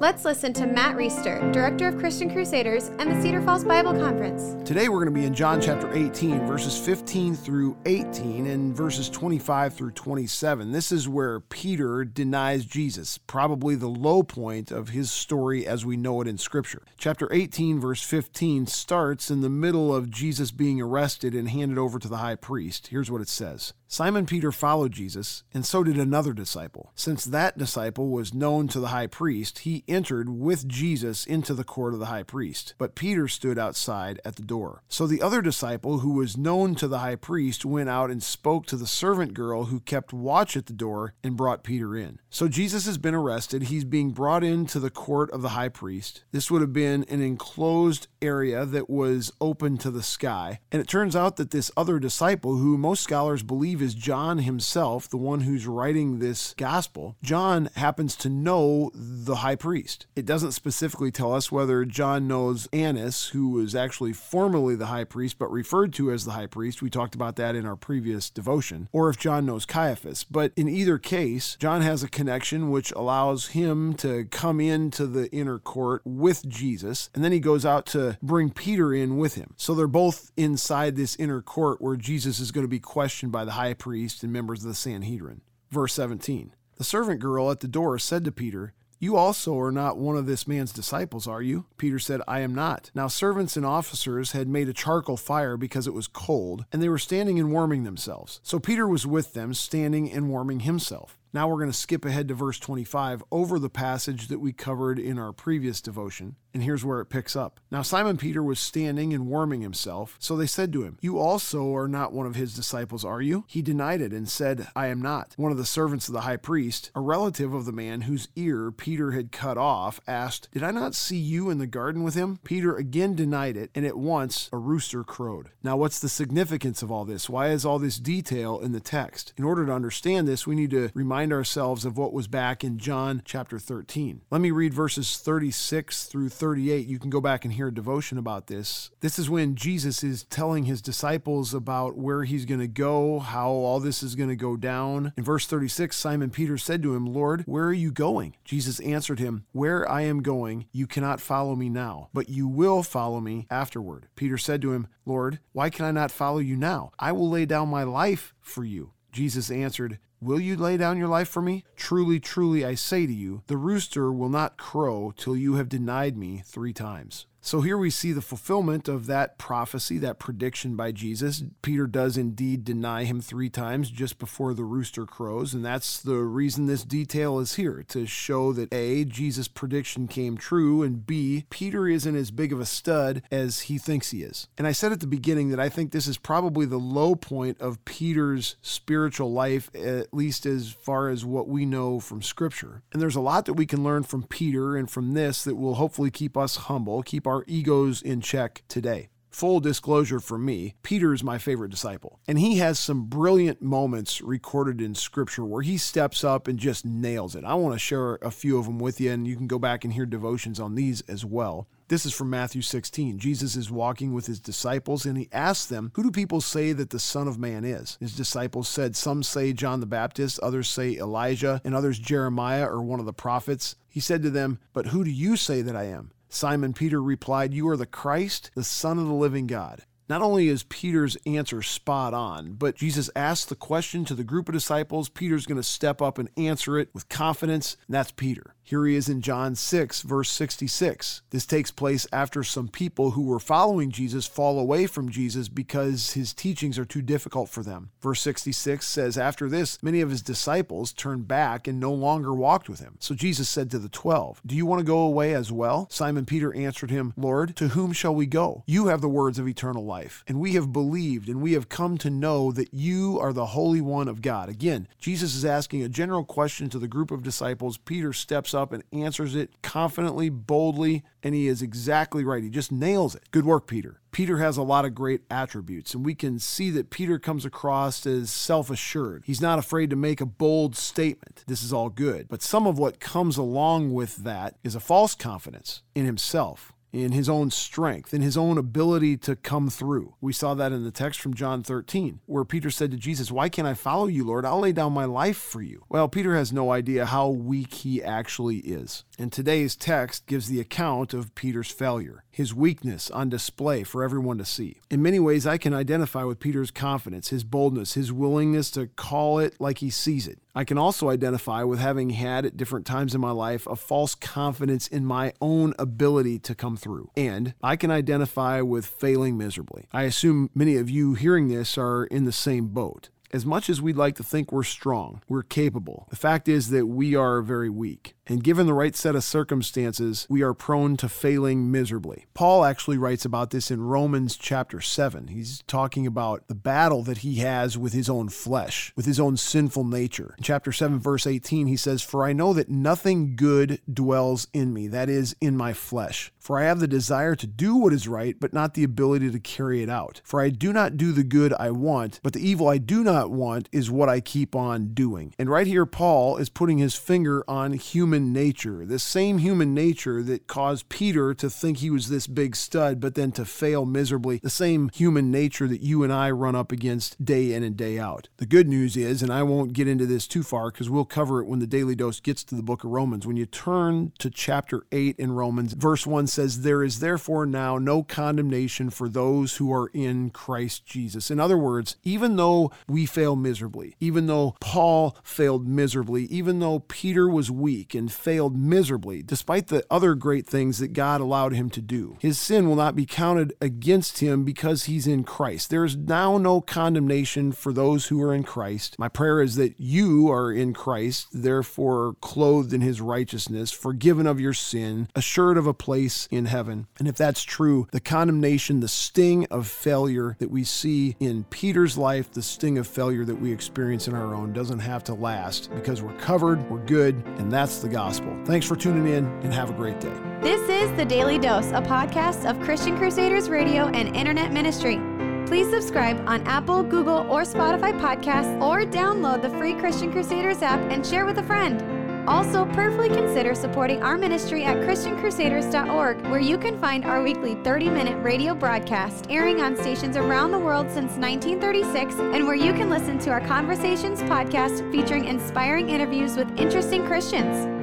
Let's listen to Matt Reisetter, Director of Christian Crusaders and the Cedar Falls Bible Conference. Today we're going to be in John chapter 18, verses 15 through 18, and verses 25 through 27. This is where Peter denies Jesus, probably the low point of his story as we know it in Scripture. Chapter 18, verse 15 starts in the middle of Jesus being arrested and handed over to the high priest. Here's what it says Simon Peter followed Jesus, and so did another disciple. Since that disciple was known to the high priest, he entered with Jesus into the court of the high priest. But Peter stood outside at the door. So the other disciple, who was known to the high priest, went out and spoke to the servant girl who kept watch at the door and brought Peter in. So Jesus has been arrested. He's being brought into the court of the high priest. This would have been an enclosed area that was open to the sky. And it turns out that this other disciple, who most scholars believe is John himself, the one who's writing this gospel, John happens to know the high priest. It doesn't specifically tell us whether John knows Annas, who was actually formerly the high priest but referred to as the high priest. We talked about that in our previous devotion, or if John knows Caiaphas. But in either case, John has a connection which allows him to come into the inner court with Jesus, and then he goes out to bring Peter in with him. So they're both inside this inner court where Jesus is going to be questioned by the high priest and members of the Sanhedrin. Verse 17 The servant girl at the door said to Peter, you also are not one of this man's disciples, are you? Peter said, I am not. Now, servants and officers had made a charcoal fire because it was cold, and they were standing and warming themselves. So Peter was with them, standing and warming himself. Now we're going to skip ahead to verse 25 over the passage that we covered in our previous devotion. And here's where it picks up. Now Simon Peter was standing and warming himself. So they said to him, You also are not one of his disciples, are you? He denied it and said, I am not. One of the servants of the high priest, a relative of the man whose ear Peter had cut off, asked, Did I not see you in the garden with him? Peter again denied it, and at once a rooster crowed. Now, what's the significance of all this? Why is all this detail in the text? In order to understand this, we need to remind remind ourselves of what was back in John chapter 13. Let me read verses 36 through 38. You can go back and hear a devotion about this. This is when Jesus is telling his disciples about where he's going to go, how all this is going to go down. In verse 36, Simon Peter said to him, Lord, where are you going? Jesus answered him, Where I am going, you cannot follow me now, but you will follow me afterward. Peter said to him, Lord, why can I not follow you now? I will lay down my life for you. Jesus answered, Will you lay down your life for me? Truly, truly, I say to you, the rooster will not crow till you have denied me three times. So here we see the fulfillment of that prophecy, that prediction by Jesus. Peter does indeed deny him three times just before the rooster crows, and that's the reason this detail is here to show that A, Jesus' prediction came true, and B, Peter isn't as big of a stud as he thinks he is. And I said at the beginning that I think this is probably the low point of Peter's spiritual life, at least as far as what we know from Scripture. And there's a lot that we can learn from Peter and from this that will hopefully keep us humble, keep our our egos in check today. Full disclosure for me, Peter is my favorite disciple. And he has some brilliant moments recorded in scripture where he steps up and just nails it. I want to share a few of them with you, and you can go back and hear devotions on these as well. This is from Matthew 16. Jesus is walking with his disciples and he asks them, Who do people say that the Son of Man is? His disciples said, Some say John the Baptist, others say Elijah, and others Jeremiah or one of the prophets. He said to them, But who do you say that I am? Simon Peter replied, You are the Christ, the Son of the living God. Not only is Peter's answer spot on, but Jesus asks the question to the group of disciples. Peter's going to step up and answer it with confidence, and that's Peter. Here he is in John 6, verse 66. This takes place after some people who were following Jesus fall away from Jesus because his teachings are too difficult for them. Verse 66 says, After this, many of his disciples turned back and no longer walked with him. So Jesus said to the twelve, Do you want to go away as well? Simon Peter answered him, Lord, to whom shall we go? You have the words of eternal life, and we have believed and we have come to know that you are the Holy One of God. Again, Jesus is asking a general question to the group of disciples. Peter steps up and answers it confidently, boldly, and he is exactly right. He just nails it. Good work, Peter. Peter has a lot of great attributes, and we can see that Peter comes across as self assured. He's not afraid to make a bold statement. This is all good. But some of what comes along with that is a false confidence in himself. In his own strength, in his own ability to come through. We saw that in the text from John 13, where Peter said to Jesus, Why can't I follow you, Lord? I'll lay down my life for you. Well, Peter has no idea how weak he actually is. And today's text gives the account of Peter's failure, his weakness on display for everyone to see. In many ways, I can identify with Peter's confidence, his boldness, his willingness to call it like he sees it. I can also identify with having had at different times in my life a false confidence in my own ability to come through. And I can identify with failing miserably. I assume many of you hearing this are in the same boat. As much as we'd like to think we're strong, we're capable, the fact is that we are very weak. And given the right set of circumstances, we are prone to failing miserably. Paul actually writes about this in Romans chapter 7. He's talking about the battle that he has with his own flesh, with his own sinful nature. In chapter 7, verse 18, he says, For I know that nothing good dwells in me, that is, in my flesh. For I have the desire to do what is right, but not the ability to carry it out. For I do not do the good I want, but the evil I do not want is what I keep on doing. And right here, Paul is putting his finger on human human nature, the same human nature that caused Peter to think he was this big stud, but then to fail miserably, the same human nature that you and I run up against day in and day out. The good news is, and I won't get into this too far because we'll cover it when the Daily Dose gets to the book of Romans. When you turn to chapter 8 in Romans, verse 1 says, There is therefore now no condemnation for those who are in Christ Jesus. In other words, even though we fail miserably, even though Paul failed miserably, even though Peter was weak and failed miserably, despite the other great things that God allowed him to do. His sin will not be counted against him because he's in Christ. There is now no condemnation for those who are in Christ. My prayer is that you are in Christ, therefore clothed in his righteousness, forgiven of your sin, assured of a place in heaven. And if that's true, the condemnation, the sting of failure that we see in Peter's life, the sting of failure that we experience in our own, doesn't have to last because we're covered, we're good, and that's the gospel. Thanks for tuning in and have a great day. This is The Daily Dose, a podcast of Christian Crusaders Radio and Internet Ministry. Please subscribe on Apple, Google, or Spotify podcasts or download the free Christian Crusaders app and share with a friend. Also, prayerfully consider supporting our ministry at ChristianCrusaders.org, where you can find our weekly 30 minute radio broadcast airing on stations around the world since 1936, and where you can listen to our Conversations podcast featuring inspiring interviews with interesting Christians.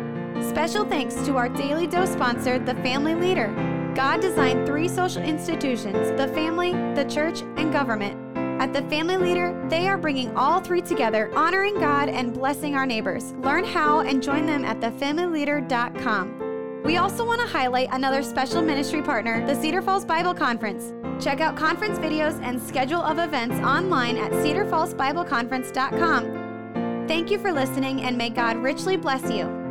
Special thanks to our Daily Dose sponsor, The Family Leader. God designed three social institutions the family, the church, and government. At The Family Leader, they are bringing all three together, honoring God and blessing our neighbors. Learn how and join them at thefamilyleader.com. We also want to highlight another special ministry partner, the Cedar Falls Bible Conference. Check out conference videos and schedule of events online at cedarfallsbibleconference.com. Thank you for listening, and may God richly bless you.